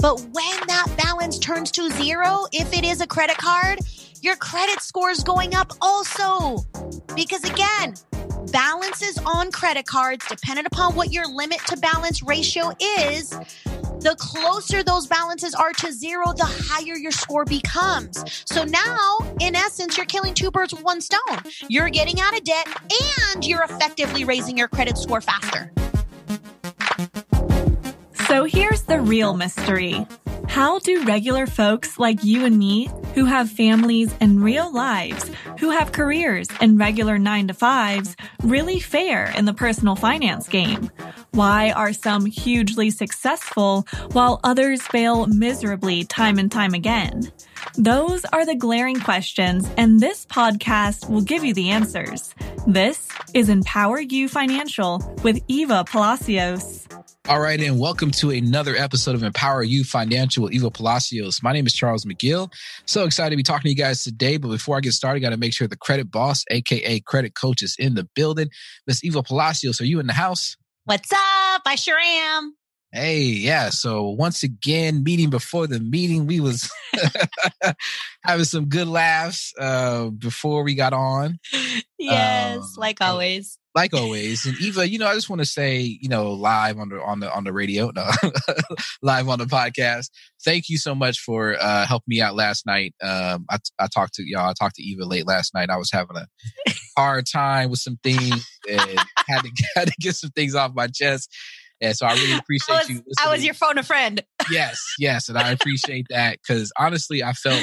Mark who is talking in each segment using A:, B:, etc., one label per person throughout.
A: But when that balance turns to zero, if it is a credit card, your credit score is going up also. Because again, balances on credit cards, dependent upon what your limit to balance ratio is, the closer those balances are to zero, the higher your score becomes. So now, in essence, you're killing two birds with one stone. You're getting out of debt and you're effectively raising your credit score faster.
B: So here's the real mystery. How do regular folks like you and me, who have families and real lives, who have careers and regular nine to fives, really fare in the personal finance game? Why are some hugely successful while others fail miserably time and time again? Those are the glaring questions, and this podcast will give you the answers. This is Empower You Financial with Eva Palacios.
C: All right, and welcome to another episode of Empower You Financial with Eva Palacios. My name is Charles McGill. So excited to be talking to you guys today. But before I get started, got to make sure the credit boss, aka credit coach, is in the building. Miss Eva Palacios, are you in the house?
A: What's up? I sure am.
C: Hey, yeah. So once again, meeting before the meeting, we was having some good laughs uh, before we got on.
A: Yes, um, like always.
C: Like always, and Eva, you know, I just want to say, you know, live on the on the on the radio, no, live on the podcast. Thank you so much for uh, helping me out last night. Um, I, I talked to y'all. I talked to Eva late last night. I was having a hard time with some things and had to had to get some things off my chest. And so I really appreciate
A: I was,
C: you. Listening.
A: I was your phone a friend.
C: yes, yes, and I appreciate that because honestly, I felt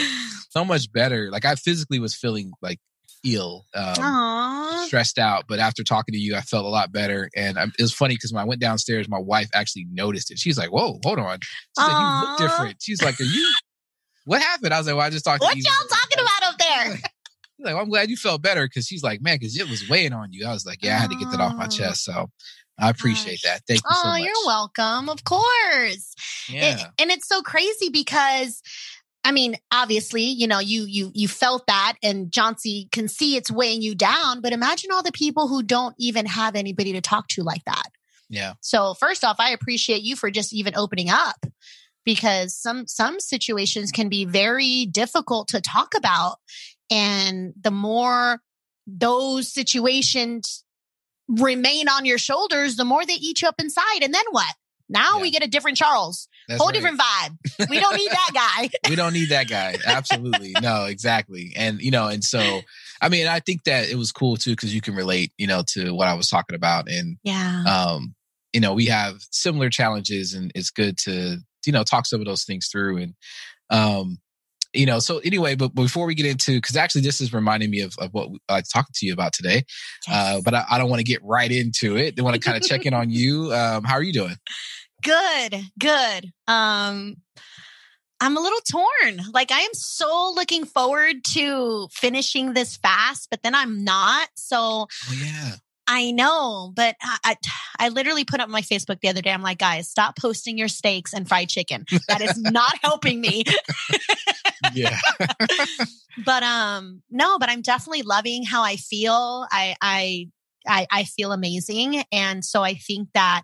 C: so much better. Like I physically was feeling like ill, um, stressed out. But after talking to you, I felt a lot better. And I, it was funny because when I went downstairs, my wife actually noticed it. She's like, "Whoa, hold on." She said, "You look different." She's like, "Are you? What happened?" I was like, "Well, I just talked."
A: What
C: to you.
A: y'all talking about up there?
C: like, well, I'm glad you felt better because she's like, man, because it was weighing on you. I was like, yeah, I had to get that off my chest. So I appreciate that. Thank you
A: oh,
C: so much.
A: you're welcome. Of course.
C: Yeah.
A: It, and it's so crazy because I mean, obviously, you know, you you you felt that and Johnsy can see it's weighing you down, but imagine all the people who don't even have anybody to talk to like that.
C: Yeah.
A: So first off, I appreciate you for just even opening up because some some situations can be very difficult to talk about and the more those situations remain on your shoulders, the more they eat you up inside. And then what? Now yeah. we get a different Charles, That's whole right. different vibe. We don't need that guy.
C: we don't need that guy. Absolutely. no, exactly. And, you know, and so, I mean, I think that it was cool too, because you can relate, you know, to what I was talking about. And,
A: yeah.
C: Um, you know, we have similar challenges and it's good to, you know, talk some of those things through. And, um, you know, so anyway, but before we get into, because actually this is reminding me of, of what I talked to you about today, uh, yes. uh, but I, I don't want to get right into it. I want to kind of check in on you. Um, how are you doing?
A: Good, good. Um, I'm a little torn. Like I am so looking forward to finishing this fast, but then I'm not. So
C: oh, yeah.
A: I know, but I, I, I literally put up my Facebook the other day. I'm like, guys, stop posting your steaks and fried chicken. That is not helping me.
C: yeah.
A: but um, no, but I'm definitely loving how I feel. I I I, I feel amazing, and so I think that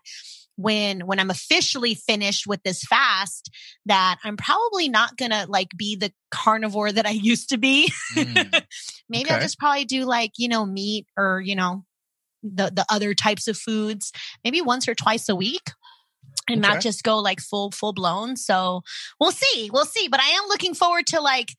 A: when when I'm officially finished with this fast that I'm probably not to like be the carnivore that I used to be. Mm, Maybe okay. I'll just probably do like, you know, meat or, you know, the the other types of foods maybe once or twice a week and okay. not just go like full full blown so we'll see we'll see but i am looking forward to like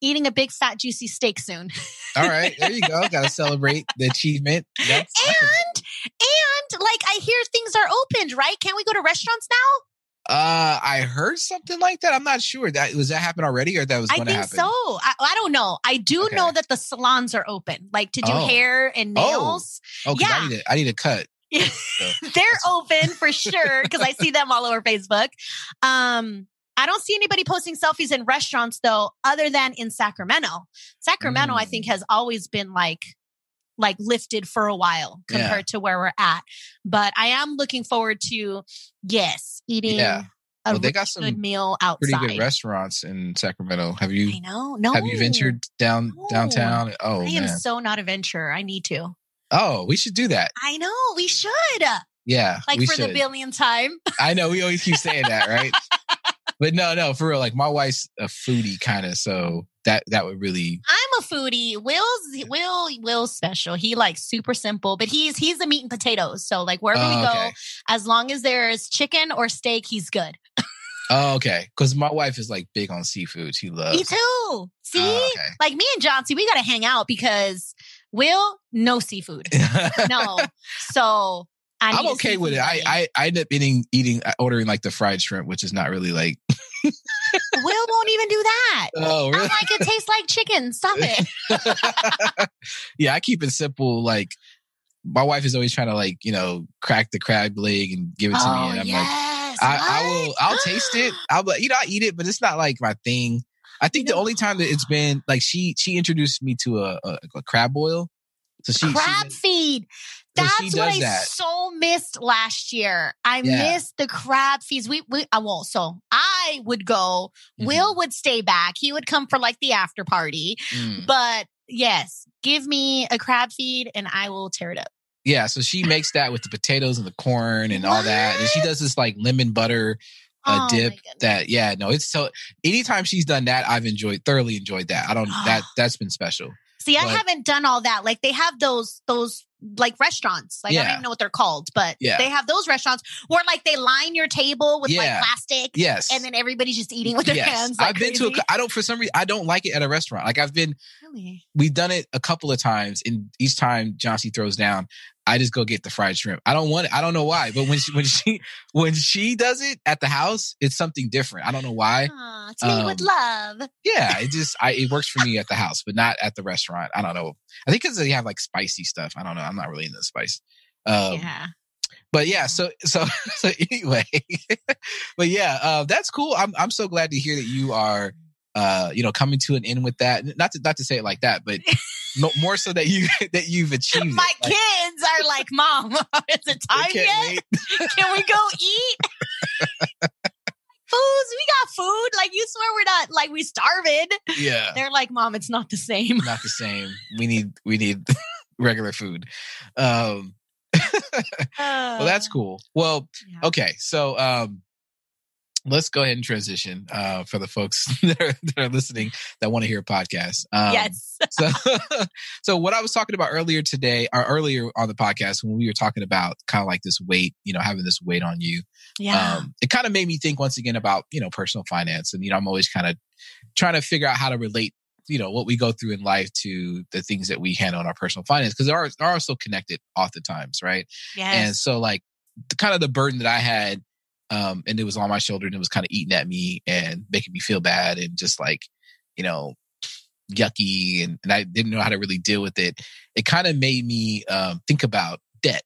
A: eating a big fat juicy steak soon
C: all right there you go gotta celebrate the achievement
A: That's and and like i hear things are opened right can we go to restaurants now
C: uh, I heard something like that. I'm not sure. That was that happened already, or that was going to happen.
A: So I, I, don't know. I do okay. know that the salons are open, like to do oh. hair and oh. nails.
C: Oh, oh yeah. I need to, I need a cut.
A: They're open for sure because I see them all over Facebook. Um, I don't see anybody posting selfies in restaurants though, other than in Sacramento. Sacramento, mm. I think, mm. has always been like like lifted for a while compared yeah. to where we're at. But I am looking forward to yes, eating yeah. a well, they got some good meal outside.
C: Pretty good restaurants in Sacramento. Have you?
A: I know. No.
C: Have you ventured down no. downtown? Oh, I
A: am so not a venture. I need to.
C: Oh, we should do that.
A: I know we should.
C: Yeah.
A: Like for the
C: should.
A: billionth time.
C: I know we always keep saying that, right? but no, no, for real. Like my wife's a foodie kind of, so that that would really
A: I'm a foodie. Will's Will Will's special. He likes super simple, but he's he's the meat and potatoes. So like wherever we
C: Oh,
A: go,
C: okay.
A: as long as there's chicken or steak, he's good.
C: Oh, okay. Because my wife is like big on seafood. She loves.
A: Me too. Oh, see,
C: Oh, okay.
A: like me and John, see, we gotta hang out because Will no seafood. No, so I
C: I'm okay with it. I. I I end up eating eating uh, ordering like the fried shrimp, which is not really like.
A: Will won't even do that.
C: Oh,
A: I'm
C: really?
A: like, it tastes like chicken. Stop it.
C: yeah, I keep it simple. Like my wife is always trying to like you know crack the crab leg and give it to me,
A: Oh,
C: and I'm like,
A: yes.
C: I, I will. I'll taste it. I'll be- you know I eat it, but it's not like my thing. I think the
A: No.
C: only time that it's been like she she introduced me to a a, a crab boil. So she, she
A: crab feed. That's what I
C: that.
A: so missed last year. I
C: Yeah.
A: missed the crab feeds. We, we, I won't. So I would go.
C: Mhm.
A: Will would stay back. He would come for like the after party.
C: Mm.
A: But yes, give me a crab feed and I will tear it up.
C: Yeah, so she makes that with the potatoes and the corn and all that, and she does this like lemon butter
A: Oh,
C: uh,
A: my
C: dip. That yeah, no, it's so. Anytime she's done that, I've enjoyed thoroughly enjoyed that. I don't that that's been special.
A: See, I
C: but-
A: haven't done all that. Like they have those those like restaurants. Like I don't even know what they're called, but
C: Yeah.
A: they have those restaurants where like they line your table with
C: Yeah.
A: like plastic,
C: Yes,
A: and then everybody's just eating with their
C: yes.
A: hands. Like
C: I've been to.
A: crazy.
C: A, I don't for some reason I don't like it at a restaurant. Like I've been.
A: really.
C: We've done it a couple of times, and each time John C throws down, I just go get the fried shrimp. I don't want it. I don't know why, but when she when she when she does it at the house, it's something different. I don't know why.
A: Aw, it's made with
C: Um,
A: love.
C: Yeah, it just I it works for me at the house, but not at the restaurant. I don't know. I think because they have like spicy stuff. I don't know. I'm not really into spice. Um,
A: yeah.
C: But yeah, so so so anyway, but yeah, uh, that's cool. I'm I'm so glad to hear that you are, uh, you know, coming to an end with that. Not to not to say it like that, but mo- more so that you that you've achieved.
A: My
C: it. Like,
A: kids are like, Mom, is it time yet? Can we go eat? Foods, we got food. Like you swear we're not like we starving.
C: Yeah,
A: They're like, Mom, it's not the same.
C: not the same. We need we need regular food. Um, well, that's cool. Well,
A: Yeah.
C: Okay, so um, let's go ahead and transition uh, for the folks that are, that are listening that want to hear a podcast. Um,
A: yes.
C: So, so what I was talking about earlier today, or earlier on the podcast, when we were talking about kind of like this weight, you know, having this weight on you,
A: Yeah.
C: um, it kind of made me think once again about you know personal finance, and you know, I'm always kind of trying to figure out how to relate. You know what we go through in life to the things that we handle in our personal finance because they are are so connected oftentimes, right?
A: yes.
C: And so like the kind of the burden that I had, um, and it was on my shoulder and it was kind of eating at me and making me feel bad and just like, you know, yucky and, and I didn't know how to really deal with it. It kind of made me um think about debt.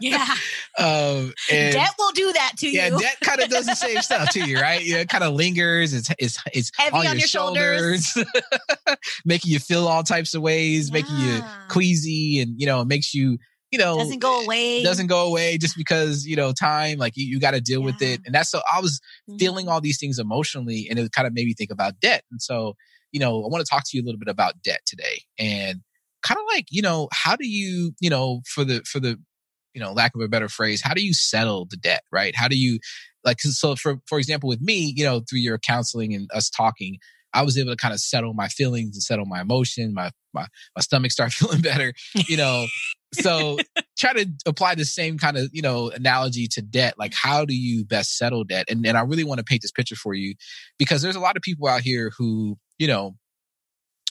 A: yeah.
C: Um and
A: Debt will do that to
C: yeah,
A: you.
C: Yeah, debt kind of does the same stuff to you, right? Yeah, it kind of lingers. It's it's it's
A: Heavy
C: on, your,
A: your shoulders.
C: shoulders, making you feel all types of ways, making you queasy, and you know, it makes you you know
A: Doesn't go away.
C: doesn't go away just because you know time like you, you got to deal with it. And that's so i was feeling mm-hmm. all these things emotionally and it kind of made me think about debt. And so you know i want to talk to you a little bit about debt today and kind of like you know how do you you know for the for the you know lack of a better phrase how do you settle the debt right? How do you like 'cause so for for example with me you know through your counseling and us talking i was able to kind of settle my feelings and settle my emotion. My my, my stomach start feeling better you know so try to apply the same kind of you know analogy to debt like how do you best settle debt and, and i really want to paint this picture for you because there's a lot of people out here who you know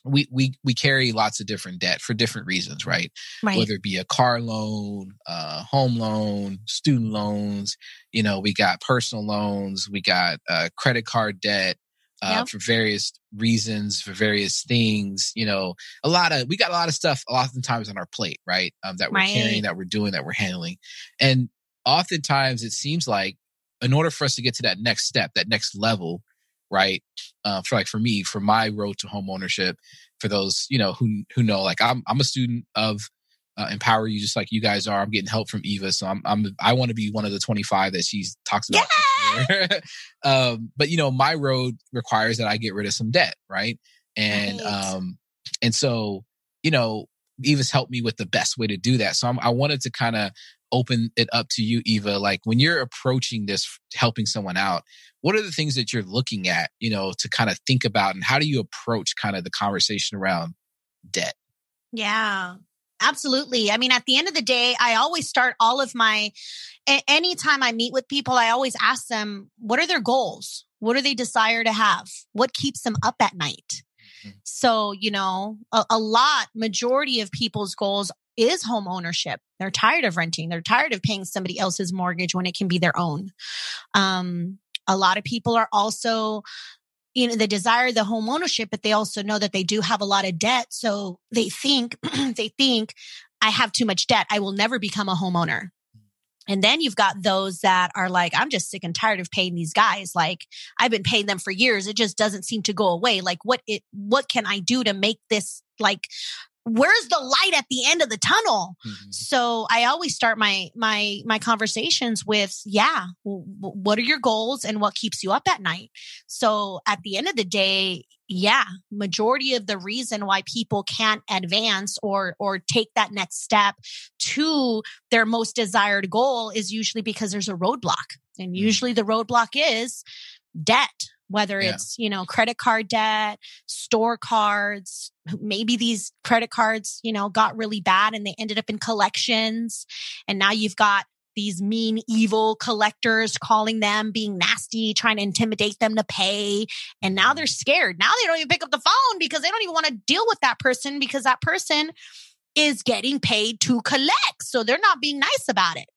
C: we we we carry lots of different debt for different reasons right
A: right.
C: whether it be a car loan, uh, home loan, student loans. You know, we got personal loans, we got uh, credit card debt uh,
A: Yep.
C: for various reasons, for various things. You know, a lot of we got a lot of stuff, oftentimes on our plate, right? Um, that we're
A: Right.
C: carrying, that we're doing, that we're handling, and oftentimes it seems like in order for us to get to that next step, that next level, right? Uh, for like for me, for my road to home ownership, for those you know who who know, like I'm I'm a student of uh, Empower You, just like you guys are. I'm getting help from Eva, so I'm I'm I want to be one of the 25 that she talks about. Yeah! um, but you know, my road requires that I get rid of some debt, right? And
A: Right.
C: um, and so you know, Eva's helped me with the best way to do that. So I'm, I wanted to kind of open it up to you, Eva. Like when you're approaching this, helping someone out, what are the things that you're looking at, you know, to kind of think about and how do you approach kind of the conversation around debt?
A: Yeah, absolutely. I mean, at the end of the day, I always start all of my, anytime I meet with people, I always ask them, what are their goals? What do they desire to have? What keeps them up at night? Mm-hmm. So, you know, a, a, lot, majority of people's goals is home ownership. They're tired of renting. They're tired of paying somebody else's mortgage when it can be their own. Um, a lot of people are also you know they desire the home ownership but they also know that they do have a lot of debt so they think they think i have too much debt i will never become a homeowner and then you've got those that are like, I'm just sick and tired of paying these guys. Like I've been paying them for years. It just doesn't seem to go away. Like what it, what can I do to make this like where's the light at the end of the tunnel mm-hmm. so i always start my my my conversations with yeah w- what are your goals and what keeps you up at night so at the end of the day yeah majority of the reason why people can't advance or or take that next step to their most desired goal is usually because there's a roadblock and mm-hmm. usually the roadblock is debt whether yeah. it's, you know, credit card debt, store cards, maybe these credit cards, you know, got really bad and they ended up in collections. And now you've got these mean, evil collectors calling them, being nasty, trying to intimidate them to pay. And now they're scared. Now they don't even pick up the phone because they don't even want to deal with that person because that person is getting paid to collect. So they're not being nice about it.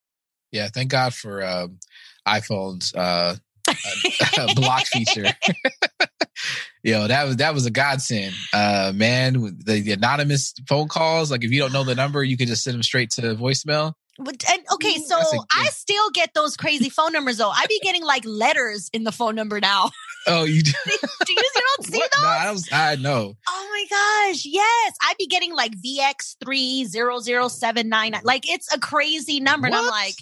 C: Yeah. Thank God for um, iPhones. Uh, block feature. Yo, that was that was a godsend, uh, man. The, the, anonymous phone calls, like if you don't know the number, you can just send them straight to voicemail.
A: And, okay, so I still get those crazy phone numbers though. I be getting like letters in the phone number now.
C: Oh, you do?
A: do you, you don't see what? those?
C: No, I, was, I know.
A: Oh my gosh, yes! I be getting like VX three zero zero seven nine. Like it's a crazy number, what? and I'm like,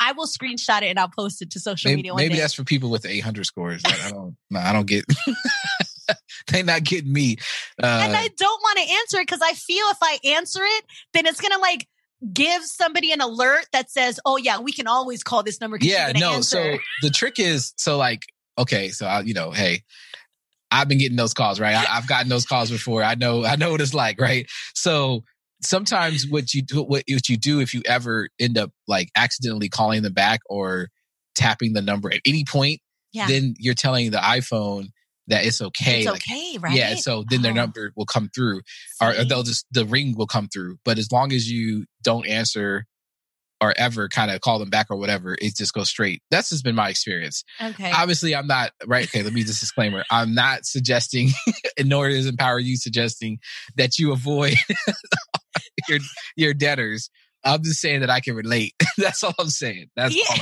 A: I, will screenshot it and I'll post it to social
C: maybe,
A: media.
C: maybe that's for people with eight hundred scores. I don't. No, I don't get. they not getting me.
A: Uh, and I don't want to answer it because I feel if I answer it, then it's gonna like give somebody an alert that says, "Oh yeah, we can always call this number."
C: Yeah, no.
A: Answer.
C: So the trick is, so like, okay, so I, you know, hey, I've been getting those calls, right? I, have gotten those calls before. I know, I know what it's like, right? So sometimes what you do, what, what you do if you ever end up like accidentally calling them back or tapping the number at any point, yeah. then you're telling the iPhone that it's okay.
A: It's like, okay, right?
C: Yeah. So then oh. their number will come through, or, or, they'll just the ring will come through. But as long as you don't answer or ever kind of call them back or whatever, it just goes straight. That's just been my experience.
A: Okay.
C: Obviously, I'm not right. Okay, let me just disclaimer. I'm not suggesting, nor is empower you suggesting that you avoid your your debtors. I'm just saying that I can relate. That's all I'm saying. That's yeah. all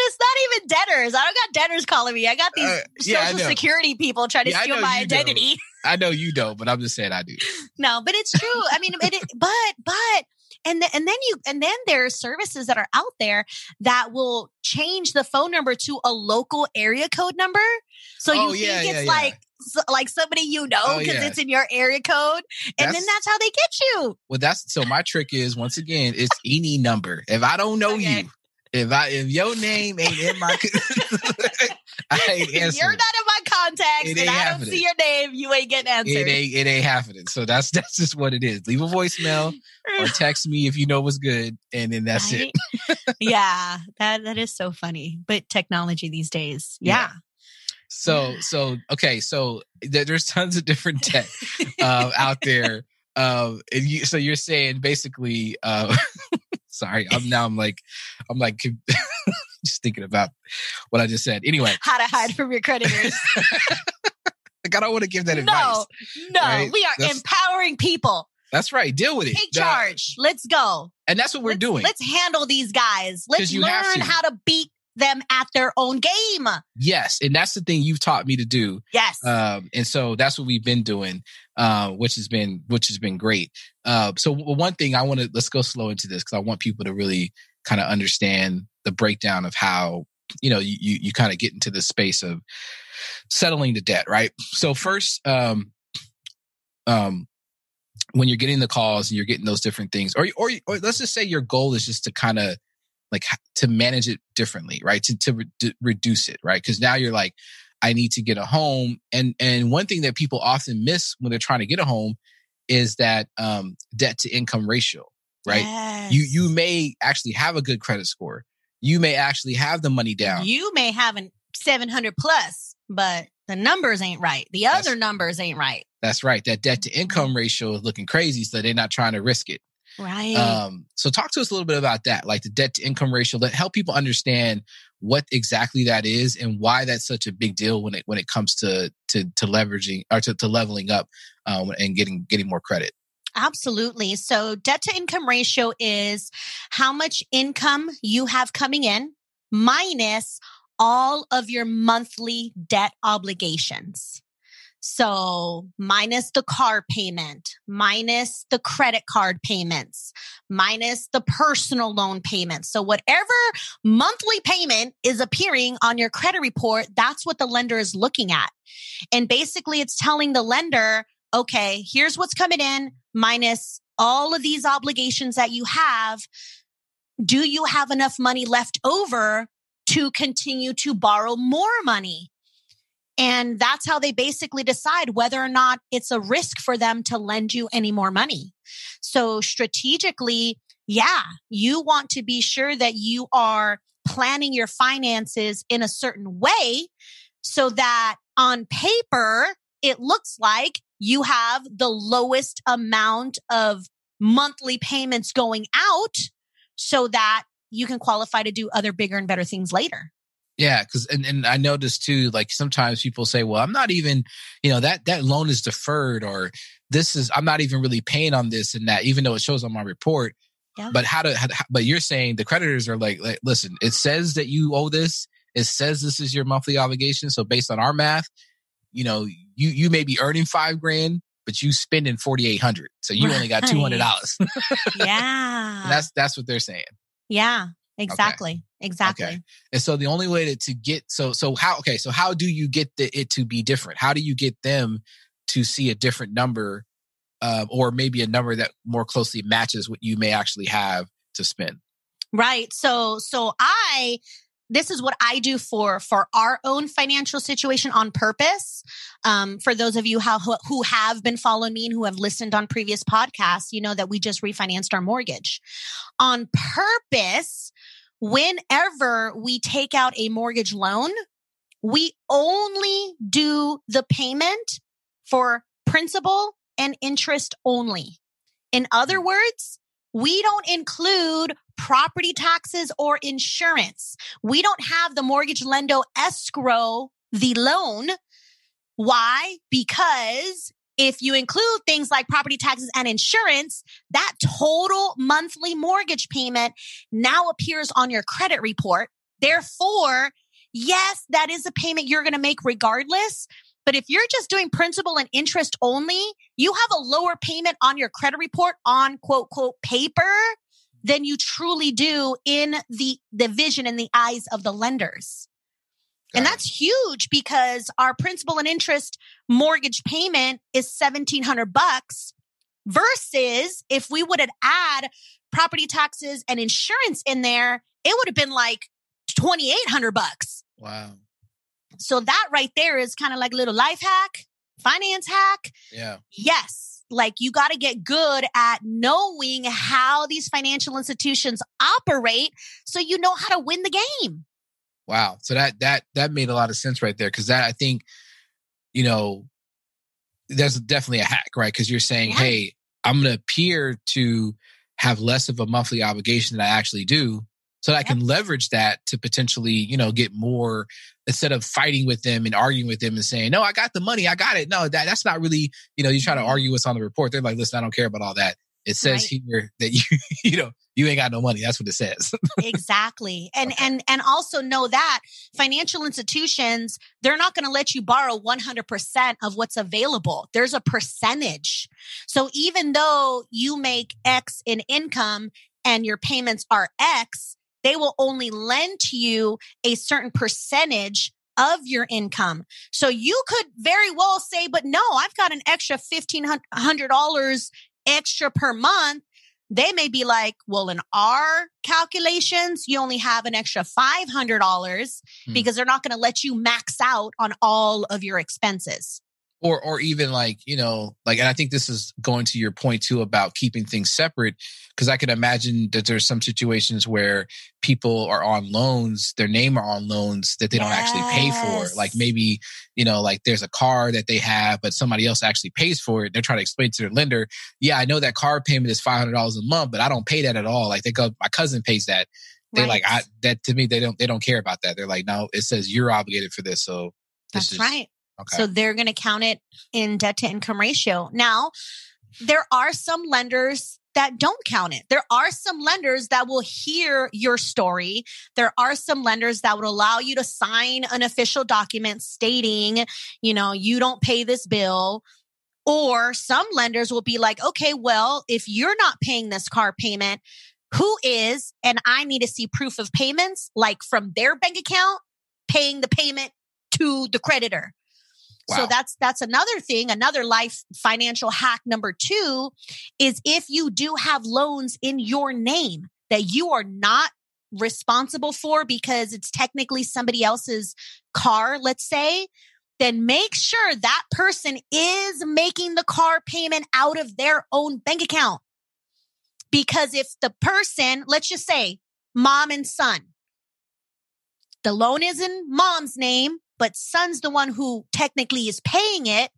A: it's not even debtors. I don't got debtors calling me. I got these uh, yeah, social security people trying to yeah, steal my identity.
C: I know you don't, but I'm just saying I do.
A: no, but it's true. I mean, it, but but and and then you and then there are services that are out there that will change the phone number to a local area code number. So you oh, think yeah, it's like like somebody you know because oh, yeah. it's in your area code and that's, then that's how they get you
C: well that's so my trick is once again it's any number if i don't know okay. you if I if your name ain't in my, I ain't answering.
A: You're not in my contacts, and I don't see your name. You ain't getting answered.
C: It ain't it ain't happening. So that's that's just what it is. Leave a voicemail or text me if you know what's good, and then that's right?
A: it. yeah, that that is so funny. But technology these days, yeah. yeah.
C: So so okay, so there's tons of different tech uh, out there. Um, and you, so you're saying basically, uh, Sorry, I'm now I'm like I'm like just thinking about what I just said. Anyway,
A: how to hide from your creditors.
C: like I don't want to give that
A: no,
C: advice.
A: No, right? we are that's, empowering people.
C: That's right. Deal with it.
A: Take charge. let's go.
C: And that's what we're
A: let's,
C: doing.
A: Let's handle these guys. Let's learn to. how to beat them at their own game.
C: Yes, and that's the thing you've taught me to do.
A: Yes,
C: um, and so that's what we've been doing, uh, which has been which has been great. Uh, so one thing I want to let's go slow into this because I want people to really kind of understand the breakdown of how you know you you kind of get into the space of settling the debt, right? So first, um, um, when you're getting the calls and you're getting those different things, or or, or let's just say your goal is just to kind of like to manage it differently, right? To to re- reduce it, right? Because now you're like, I need to get a home, and and one thing that people often miss when they're trying to get a home is that um, debt to income ratio, right?
A: Yes.
C: You you may actually have a good credit score. You may actually have the money down.
A: You may have an 700 plus, but the numbers ain't right. The
C: That's-
A: other numbers ain't right.
C: That's right. That debt to income ratio is looking crazy, so they're not trying to risk it.
A: Right.
C: Um, so talk to us a little bit about that, like the debt to income ratio. Let help people understand what exactly that is and why that's such a big deal when it when it comes to to to leveraging or to, to leveling up um, and getting getting more credit.
A: Absolutely. So, debt to income ratio is how much income you have coming in minus all of your monthly debt obligations. So, minus the car payment, minus the credit card payments, minus the personal loan payments. So, whatever monthly payment is appearing on your credit report, that's what the lender is looking at. And basically, it's telling the lender, okay, here's what's coming in minus all of these obligations that you have. Do you have enough money left over to continue to borrow more money? And that's how they basically decide whether or not it's a risk for them to lend you any more money. So strategically, yeah, you want to be sure that you are planning your finances in a certain way so that on paper, it looks like you have the lowest amount of monthly payments going out so that you can qualify to do other bigger and better things later.
C: Yeah, because and, and I noticed too, like sometimes people say, "Well, I'm not even, you know, that that loan is deferred, or this is I'm not even really paying on this and that, even though it shows on my report."
A: Yeah.
C: But how to? How, but you're saying the creditors are like, like, listen, it says that you owe this. It says this is your monthly obligation. So based on our math, you know, you you may be earning five grand, but you spending forty eight hundred, so you only got two hundred dollars.
A: yeah.
C: that's that's what they're saying.
A: yeah, exactly. Exactly.
C: Okay. And so the only way to, to get so so how okay so how do you get the, it to be different? How do you get them to see a different number, uh, or maybe a number that more closely matches what you may actually have to spend?
A: Right. So so I this is what I do for for our own financial situation on purpose. Um, for those of you how, who, who have been following me and who have listened on previous podcasts, you know that we just refinanced our mortgage on purpose. Whenever we take out a mortgage loan, we only do the payment for principal and interest only. In other hmm. words, we don't include property taxes or insurance. We don't have the mortgage lendo escrow the loan. Why? Because if you include things like property taxes and insurance, that total monthly mortgage payment now appears on your credit report. Therefore, yes, that is a payment you're going to make regardless. But if you're just doing principal and interest only, you have a lower payment on your credit report on quote, quote, paper than you truly do in the, the vision and the eyes of the lenders. And
C: Got it.
A: that's huge because our principal and interest mortgage payment is 1700 bucks versus if we would have add property taxes and insurance in there, it would have been like 2800 bucks.
C: wow.
A: So that right there is kind of like a little life hack, finance hack.
C: Yeah.
A: Yes, like you got to get good at knowing how these financial institutions operate so you know how to win the game.
C: Wow. So that that that made a lot of sense right there because that I think, you know, there's definitely a hack, right? Because you're saying,
A: Yeah.
C: hey, I'm going to appear to have less of a monthly obligation than I actually do, so that I can leverage that to potentially, you know, get more instead of fighting with them and arguing with them and saying, no, I got the money, I got it. No, that that's not really, you know, you're trying to mm-hmm. argue what's on the report. They're like, listen, I don't care about all that. It says
A: Right.
C: here that you, you know, you ain't got no money. That's what it says.
A: exactly. And
C: Okay.
A: and and also know that financial institutions, they're not going to let you borrow 100% of what's available. There's a percentage. So even though you make X in income and your payments are X, they will only lend to you a certain percentage of your income. So you could very well say, but no, I've got an extra $1,500 extra per month, they may be like, well, in our calculations, you only have an extra $500
C: Hmm.
A: because they're not going to let you max out on all of your expenses.
C: Or or even like you know like and i think this is going to your point too about keeping things separate because i can imagine that there's some situations where people are on loans their name are on loans that they don't actually pay for. Like maybe you know like there's a car that they have but somebody else actually pays for it. They're trying to explain to their lender yeah i know that car payment is $500 a month but i don't pay that at all. Like they go my cousin pays that. They like I that to me they don't they don't care about that. They're like no it says you're obligated for this so this
A: That's
C: is-
A: right.
C: Okay
A: So they're going to count it in debt to income ratio. Now, there are some lenders that don't count it. There are some lenders that will hear your story. There are some lenders that would allow you to sign an official document stating, you know, you don't pay this bill. Or some lenders will be like, okay, well, if you're not paying this car payment, who is? And I need to see proof of payments, like from their bank account, paying the payment to the creditor. So that's that's another thing, another life financial hack number 2 is if you do have loans in your name that you are not responsible for because it's technically somebody else's car, let's say, then make sure that person is making the car payment out of their own bank account. Because if the person, let's just say mom and son, the loan is in mom's name, but son's the one who technically is paying it.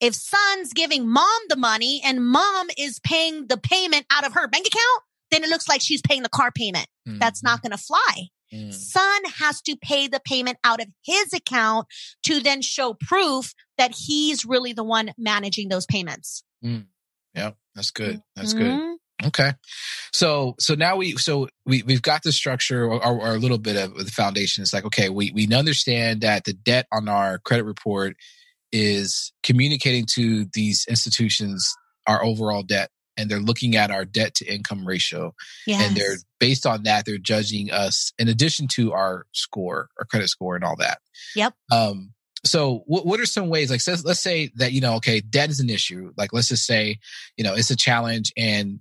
A: If son's giving mom the money and mom is paying the payment out of her bank account, then it looks like she's paying the car payment. That's not mm-hmm. going to fly.
C: Mhm.
A: Son has to pay the payment out of his account to then show proof that he's really the one managing those payments. Mm.
C: Yeah, that's good. That's good.
A: Mm-hmm.
C: Okay. So so now we so we we've got the structure or, or a little bit of the foundation. It's like okay, we we understand that the debt on our credit report is communicating to these institutions our overall debt and they're looking at our debt to income ratio
A: Yes.
C: and they're based on that they're judging us in addition to our score our credit score and all that
A: Yep.
C: um so what, what are some ways like let's, let's say that you know okay debt is an issue like let's just say you know it's a challenge and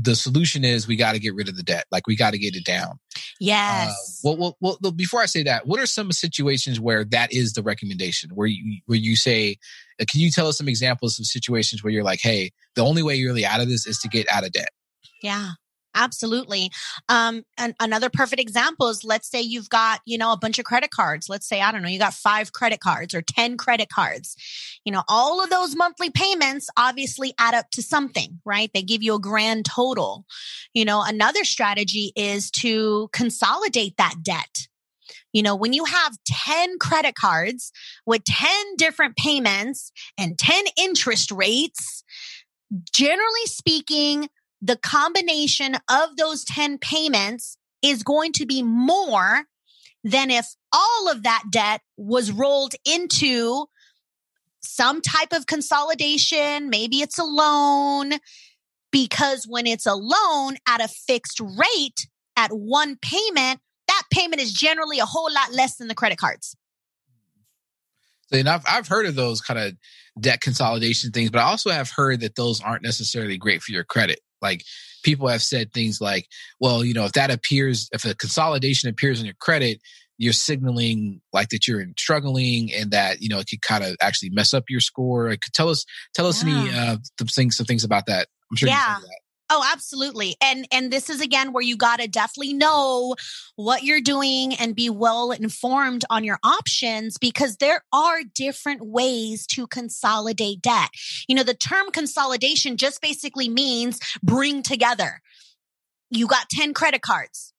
C: the solution is we got to get rid of the debt like we got to get it down
A: yes.
C: uh, well, well, well, before I say that, what are some situations where that is the recommendation? Where you where you say, uh, can you tell us some examples of situations where you're like, hey, the only way you're really out of this is to get out of debt.
A: Yeah, absolutely. Um, and another perfect example is let's say you've got, you know, a bunch of credit cards. Let's say, I don't know, you got five credit cards or 10 credit cards. You know, all of those monthly payments obviously add up to something, right? They give you a grand total. You know, another strategy is to consolidate that debt. You know, when you have 10 credit cards with 10 different payments and 10 interest rates, generally speaking, the combination of those 10 payments is going to be more than if all of that debt was rolled into some type of consolidation. Maybe it's a loan because when it's a loan at a fixed rate at one payment, that payment is generally a whole lot less than the credit cards.
C: So, and I've I've heard of those kind of debt consolidation things, but I also have heard that those aren't necessarily great for your credit. Like people have said things like, well, you know, if that appears, if a consolidation appears on your credit, you're signaling like that you're struggling and that you know it could kind of actually mess up your score. It could tell us tell us any uh some things some things about that. I'm sure.
A: Yeah. Oh, absolutely. And and this is again where you got to definitely know what you're doing and be well informed on your options because there are different ways to consolidate debt. You know, the term consolidation just basically means bring together. You got 10 credit cards.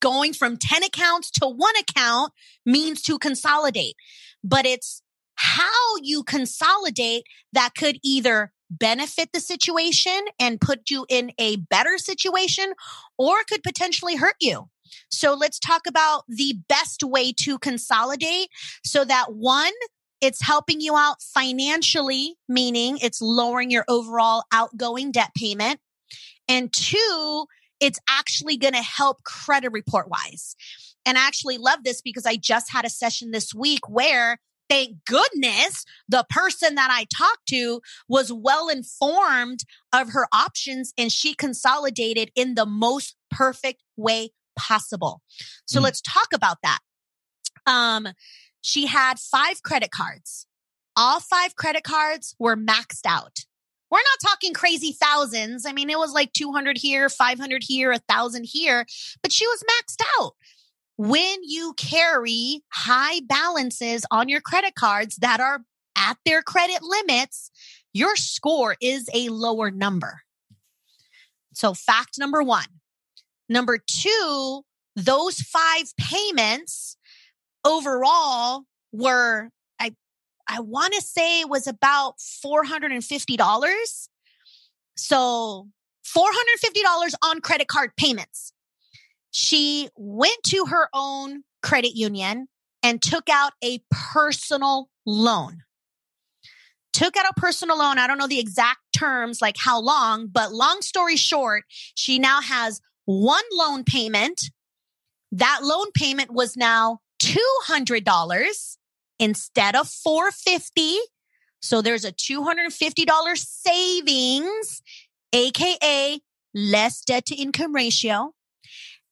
A: Going from 10 accounts to one account means to consolidate. But it's how you consolidate that could either benefit the situation and put you in a better situation or could potentially hurt you. So let's talk about the best way to consolidate so that one, it's helping you out financially, meaning it's lowering your overall outgoing debt payment. And two, it's actually going to help credit report wise. And I actually love this because I just had a session this week where thank goodness the person that I talked to was well informed of her options and she consolidated in the most perfect way possible. So mm. let's talk about that. Um, she had five credit cards. All five credit cards were maxed out. We're not talking crazy thousands. I mean, it was like 200 here, 500 here, a thousand here, but she was maxed out. When you carry high balances on your credit cards that are at their credit limits, your score is a lower number. So, fact number one. Number two, those five payments overall were I I want to say was about $450. So $450 on credit card payments. She went to her own credit union and took out a personal loan. Took out a personal loan. I don't know the exact terms, like how long, but long story short, she now has one loan payment. That loan payment was now $200 instead of 450 so there's a $250 savings aka less debt to income ratio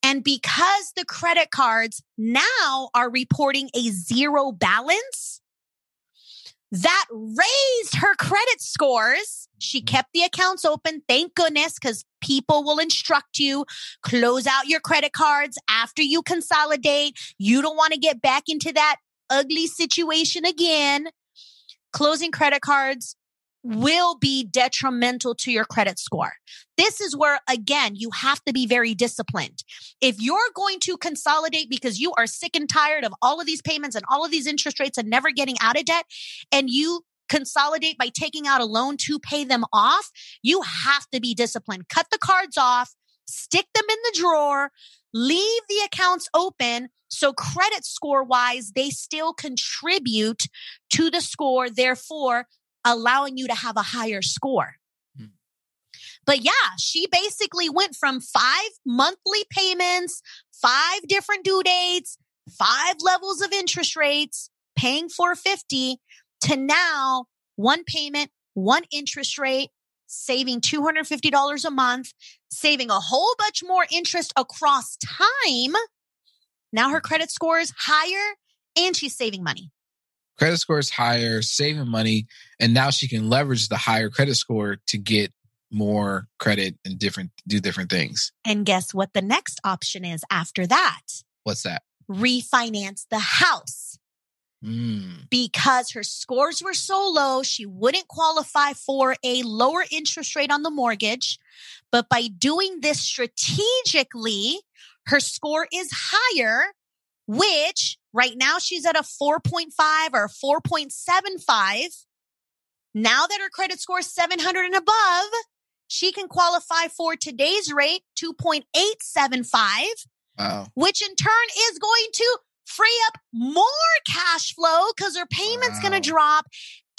A: and because the credit cards now are reporting a zero balance that raised her credit scores she mm-hmm. kept the accounts open thank goodness cuz people will instruct you close out your credit cards after you consolidate. You don't want to get back into that ugly situation again. Closing credit cards will be detrimental to your credit score. This is where, again, you have to be very disciplined. If you're going to consolidate because you are sick and tired of all of these payments and all of these interest rates and never getting out of debt, and you consolidate by taking out a loan to pay them off, you have to be disciplined. Cut the cards off, stick them in the drawer, leave the accounts open. So credit score wise, they still contribute to the score, therefore allowing you to have a higher score. Hmm. But yeah, she basically went from five monthly payments, five different due dates, five levels of interest rates, paying 450 to now one payment, one interest rate, saving $250 a month, saving a whole bunch more interest across time. Now her credit score is higher and she's saving money.
C: Credit score is higher, saving money, and now she can leverage the higher credit score to get more credit and different do different things.
A: And guess what the next option is after that?
C: What's that?
A: Refinance the house.
C: Mm.
A: Because her scores were so low, she wouldn't qualify for a lower interest rate on the mortgage. But by doing this strategically, her score is higher, which right now she's at a 4.5 or 4.75. Now that her credit score is 700 and above, she can qualify for today's rate, 2.875.
C: Wow.
A: Which in turn is going to free up more cash flow because her payment's wow. going to drop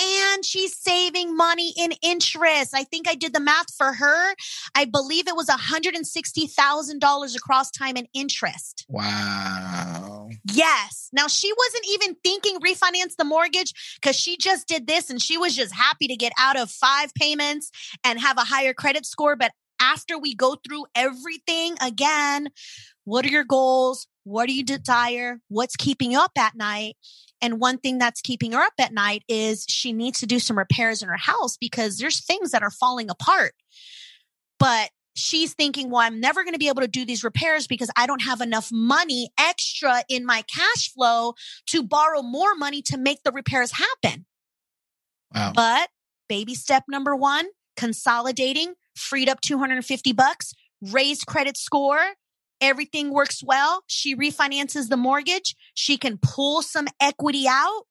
A: and she's saving money in interest. I think I did the math for her. I believe it was $160,000 across time in interest.
C: Wow.
A: Yes. Now she wasn't even thinking refinance the mortgage because she just did this and she was just happy to get out of five payments and have a higher credit score. But after we go through everything again, what are your goals? What do you desire? What's keeping you up at night? And one thing that's keeping her up at night is she needs to do some repairs in her house because there's things that are falling apart. But she's thinking, well, I'm never going to be able to do these repairs because I don't have enough money extra in my cash flow to borrow more money to make the repairs happen.
C: Wow.
A: But baby step number one, consolidating, freed up 250 bucks, raised credit score, everything works well. She refinances the mortgage. She can pull some equity out,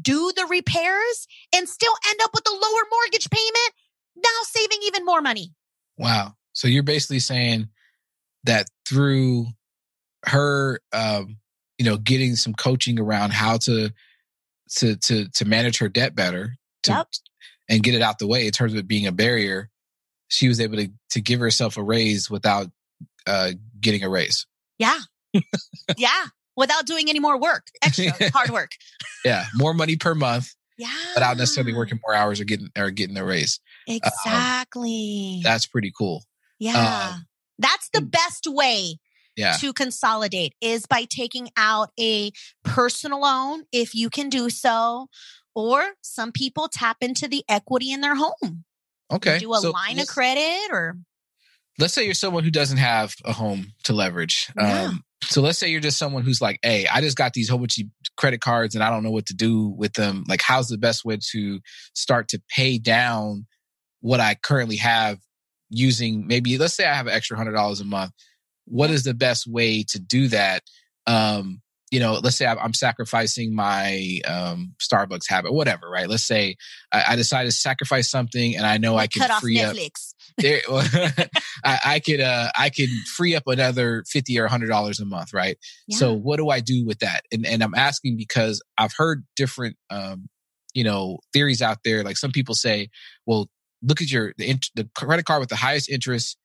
A: do the repairs, and still end up with a lower mortgage payment, now saving even more money.
C: Wow. So you're basically saying that through her um, you know, getting some coaching around how to to to to manage her debt better to,
A: yep.
C: and get it out the way in terms of it being a barrier, she was able to to give herself a raise without uh, getting a raise.
A: Yeah. yeah. without doing any more work, extra hard work.
C: Yeah, more money per month
A: Yeah.
C: without necessarily working more hours or getting or getting a raise.
A: Exactly.
C: That's pretty cool.
A: Yeah.
C: um,
A: That's the best way
C: Yeah.
A: to consolidate is by taking out a personal loan if you can do so. Or some people tap into the equity in their home.
C: Okay.
A: Do a
C: So
A: line of credit or
C: let's say you're someone who doesn't have a home to leverage.
A: Yeah.
C: Um, so let's say you're just someone who's like, hey, I just got these whole bunch of credit cards and I don't know what to do with them. Like, how's the best way to start to pay down what I currently have using maybe, let's say I have an extra hundred dollars a month. What is the best way to do that? Um, you know, let's say I'm sacrificing my um, Starbucks habit, whatever, right? Let's say I, I decide to sacrifice something and I know I can
A: cut off
C: free up
A: Netflix.
C: there, I, I could uh I could free up another fifty or hundred dollars a month, right? So what do I do with that? And and I'm asking because I've heard different um you know theories out there. Like some people say, well, look at your the, the credit card with the highest interest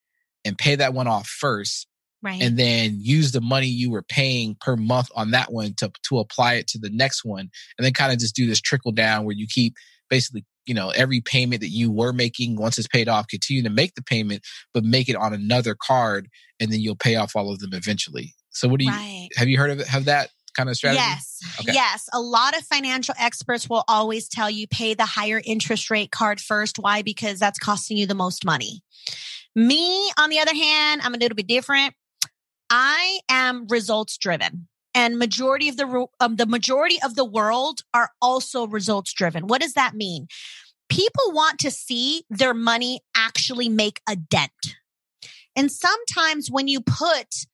C: and pay that one off first,
A: right.
C: and then use the money you were paying per month on that one to to apply it to the next one, and then kind of just do this trickle down where you keep basically you know every payment that you were making once it's paid off continue to make the payment but make it on another card and then you'll pay off all of them eventually so what do you
A: right.
C: have you heard of it have that kind of strategy
A: Yes.
C: Okay.
A: Yes. A lot of financial experts will always tell you pay the higher interest rate card first. Why? Because that's costing you the most money. Me, on the other hand, I'm a little bit different. I am results driven. And majority of the um, the majority of the world are also results driven. What does that mean? People want to see their money actually make a dent. And sometimes when you put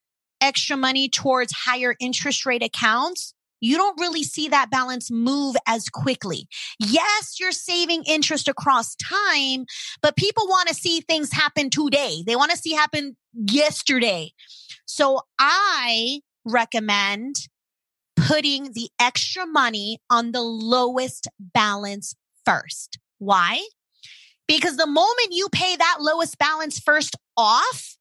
A: extra money towards higher interest rate accounts, you don't really see that balance move as quickly. Yes, you're saving interest across time, but people want to see things happen today. They want to see happen yesterday. So I recommend putting the extra money on the lowest balance first. Why? Because the moment you pay that lowest balance first off,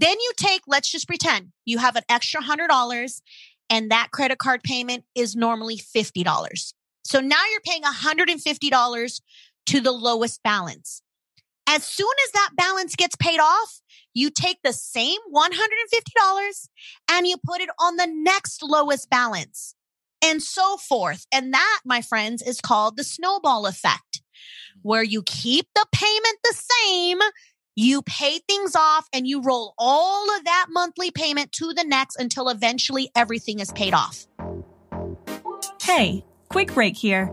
A: then you take, let's just pretend you have an extra hundred dollars and that credit card payment is normally $50. So now you're paying $150 to the lowest balance. As soon as that balance gets paid off, you take the same $150 and you put it on the next lowest balance and so forth. And that, my friends, is called the snowball effect, where you keep the payment the same, you pay things off, and you roll all of that monthly payment to the next until eventually everything is paid off.
B: Hey, quick break here.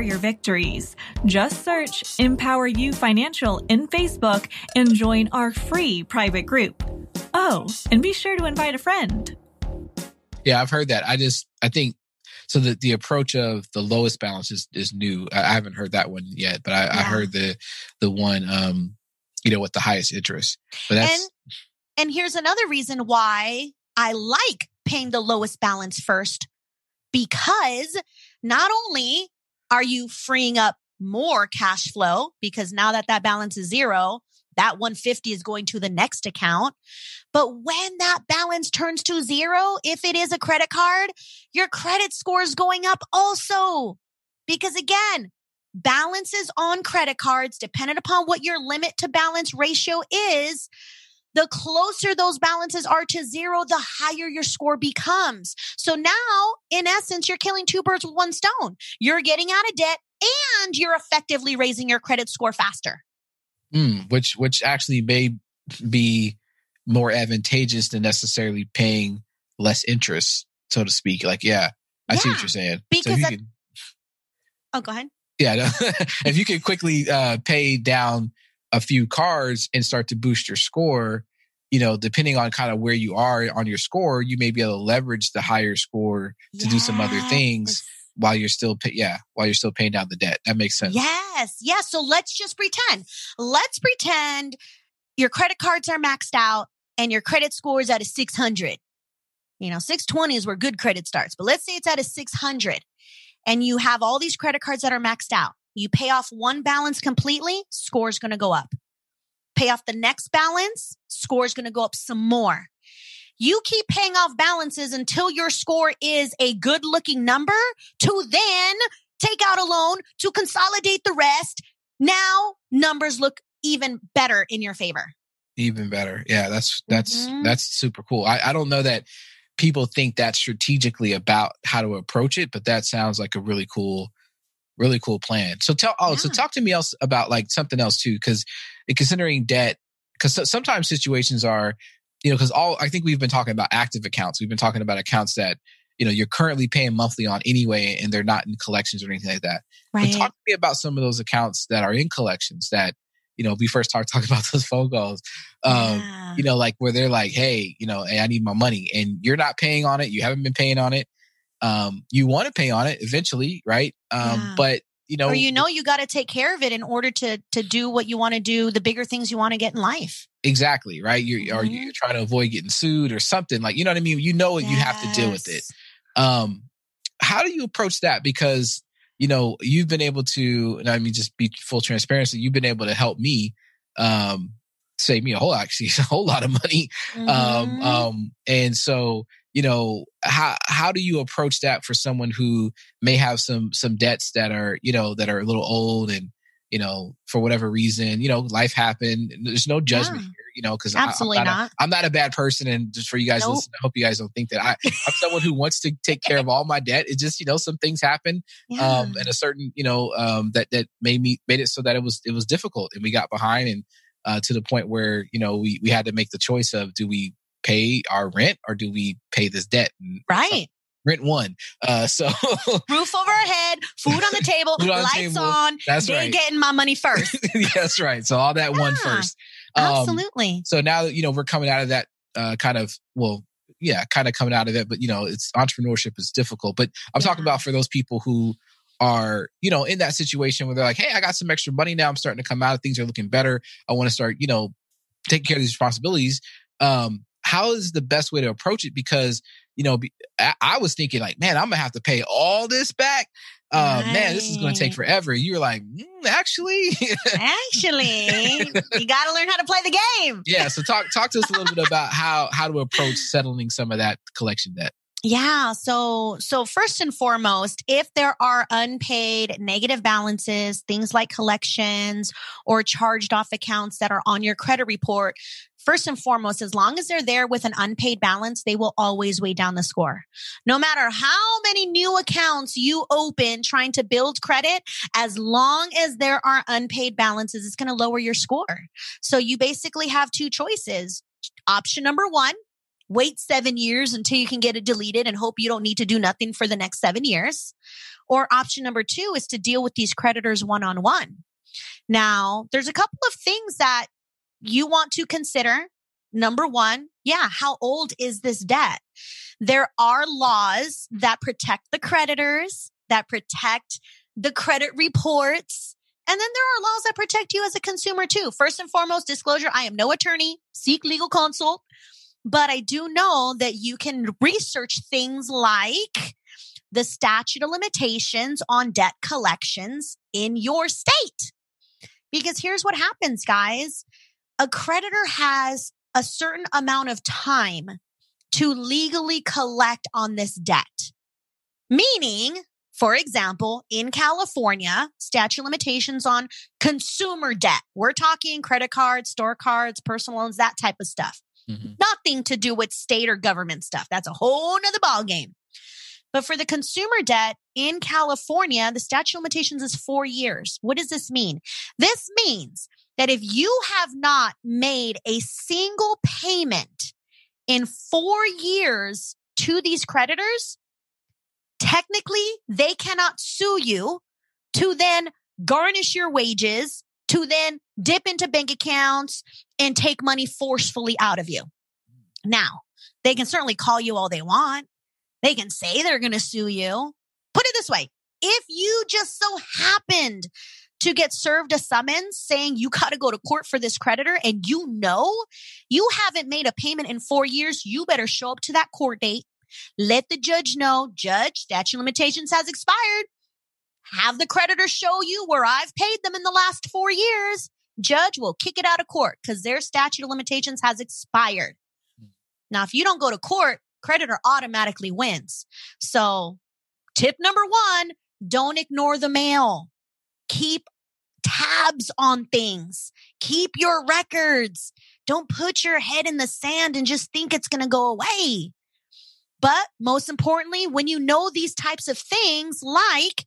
B: your victories. Just search Empower You Financial in Facebook and join our free private group. Oh, and be sure to invite a friend.
C: yeah i've heard that i just i think so the, the approach of the lowest balance is, is new I, I haven't heard that one yet but I, I heard the the one um you know with the highest interest but that's
A: And and here's another reason why I like paying the lowest balance first because not only are you freeing up more cash flow because now that that balance is zero, that 150 is going to the next account. But when that balance turns to zero, if it is a credit card, your credit score is going up also. Because again, balances on credit cards, dependent upon what your limit to balance ratio is, the closer those balances are to zero, the higher your score becomes. So now, in essence, you're killing two birds with one stone. You're getting out of debt and you're effectively raising your credit score faster.
C: mm, which which actually may be more advantageous than necessarily paying less interest so to speak like yeah i see what you're saying
A: because that-
C: can,
A: Oh, go ahead.
C: yeah no, if you can quickly uh pay down a few cards and start to boost your score you know, depending on kind of where you are on your score, you may be able to leverage the higher score to yes. do some other things while you're still pay, yeah while you're still paying down the debt. That makes sense.
A: Yes yes so let's just pretend let's pretend your credit cards are maxed out and your credit score is at a 600 you know 620 is where good credit starts but let's say it's at a 600 and you have all these credit cards that are maxed out you pay off one balance completely score is going to go up pay off the next balance, score is going to go up some more. You keep paying off balances until your score is a good looking number to then take out a loan to consolidate the rest. Now numbers look even better in your favor.
C: Even better. Yeah, that's that's mm-hmm. that's super cool. I, I don't know that people think that strategically about how to approach it, but that sounds like a really cool really cool plan. So tell oh, yeah. so talk to me else about like something else too, because considering debt, because sometimes situations are, you know, because all I think we've been talking about active accounts. We've been talking about accounts that you know you're currently paying monthly on anyway, and they're not in collections or anything like that. Right. But talk to me about some of those accounts that are in collections that you know we first talked talk about those phone calls. Um, yeah. You know, like where they're like, hey, you know, hey, I need my money, and you're not paying on it. You haven't been paying on it. Um, you want to pay on it eventually, right? Um, yeah. but you know,
A: or you know, you got to take care of it in order to to do what you want to do, the bigger things you want to get in life.
C: Exactly, right? You're mm-hmm. are you trying to avoid getting sued or something like you know what I mean? You know, yes. you have to deal with it. Um, how do you approach that? Because you know you've been able to, and I mean, just be full transparency. You've been able to help me um, save me a whole actually a whole lot of money. Um, mm-hmm. Um, um, and so you know how how do you approach that for someone who may have some some debts that are you know that are a little old and you know for whatever reason you know life happened there's no judgment yeah. here you know because
A: absolutely
C: I, am
A: not, not.
C: A, I'm not a bad person and just for you guys nope. listen, I hope you guys don't think that I I'm someone who wants to take care of all my debt it just you know some things happen yeah. um and a certain you know um that that made me made it so that it was it was difficult and we got behind and uh, to the point where you know we we had to make the choice of do we pay our rent or do we pay this debt?
A: Right.
C: Rent won. Uh, so
A: roof over our head, food on the table, on lights table. on. That's they right. getting my money first.
C: That's right. So all that yeah, one first.
A: Um, absolutely.
C: So now that you know we're coming out of that uh, kind of well, yeah, kind of coming out of it, but you know, it's entrepreneurship is difficult. But I'm yeah. talking about for those people who are, you know, in that situation where they're like, hey, I got some extra money now. I'm starting to come out. Things are looking better. I want to start, you know, taking care of these responsibilities. Um, how is the best way to approach it? Because, you know, I, was thinking like, man, I'm gonna have to pay all this back. Uh, right. man, this is going to take forever. You were like, mm, actually,
A: actually, you got to learn how to play the game.
C: Yeah. So talk, talk to us a little bit about how, how to approach settling some of that collection debt.
A: Yeah. So, so first and foremost, if there are unpaid negative balances, things like collections or charged off accounts that are on your credit report, first and foremost, as long as they're there with an unpaid balance, they will always weigh down the score. No matter how many new accounts you open trying to build credit, as long as there are unpaid balances, it's going to lower your score. So you basically have two choices. Option number one, wait seven years until you can get it deleted and hope you don't need to do nothing for the next seven years. Or option number two is to deal with these creditors one on one. Now, there's a couple of things that you want to consider. Number one, yeah, how old is this debt? There are laws that protect the creditors, that protect the credit reports. And then there are laws that protect you as a consumer too. First and foremost, disclosure I am no attorney, seek legal consult. But I do know that you can research things like the statute of limitations on debt collections in your state. Because here's what happens, guys a creditor has a certain amount of time to legally collect on this debt. Meaning, for example, in California, statute limitations on consumer debt. We're talking credit cards, store cards, personal loans, that type of stuff. Mm-hmm. Nothing to do with state or government stuff. That's a whole nother ball game. But for the consumer debt in California, the statute of limitations is four years. What does this mean? This means that if you have not made a single payment in four years to these creditors, technically they cannot sue you to then garnish your wages, to then dip into bank accounts and take money forcefully out of you. Now, they can certainly call you all they want. They can say they're going to sue you. Put it this way. If you just so happened to get served a summons saying you got to go to court for this creditor and you know you haven't made a payment in four years, you better show up to that court date. Let the judge know, judge, statute limitations has expired. Have the creditor show you where I've paid them in the last four years. Judge will kick it out of court because their statute of limitations has expired. Now, if you don't go to court, creditor automatically wins. So, tip number one don't ignore the mail. Keep tabs on things. Keep your records. Don't put your head in the sand and just think it's going to go away. But most importantly, when you know these types of things, like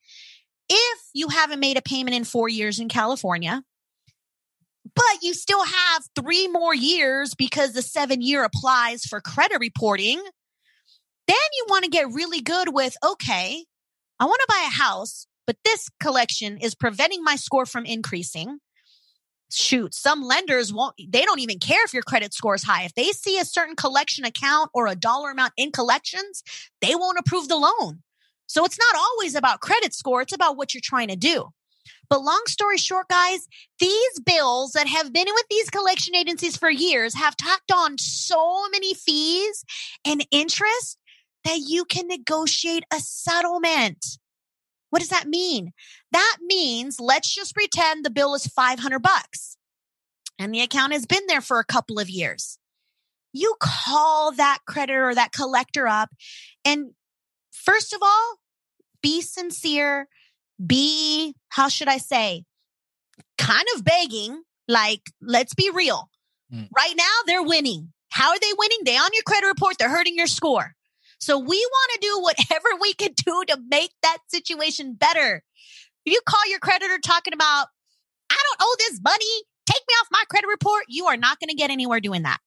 A: if you haven't made a payment in four years in California, but you still have three more years because the seven year applies for credit reporting, then you want to get really good with okay, I want to buy a house, but this collection is preventing my score from increasing. Shoot, some lenders won't, they don't even care if your credit score is high. If they see a certain collection account or a dollar amount in collections, they won't approve the loan. So it's not always about credit score, it's about what you're trying to do. But long story short, guys, these bills that have been with these collection agencies for years have tacked on so many fees and interest that you can negotiate a settlement. What does that mean? That means let's just pretend the bill is 500 bucks and the account has been there for a couple of years. You call that creditor or that collector up and first of all, be sincere, be, how should I say, kind of begging, like, let's be real. Mm. Right now, they're winning. How are they winning? They on your credit report, they're hurting your score. So we want to do whatever we can do to make that situation better. If you call your creditor talking about, I don't owe this money, take me off my credit report, you are not going to get anywhere doing that.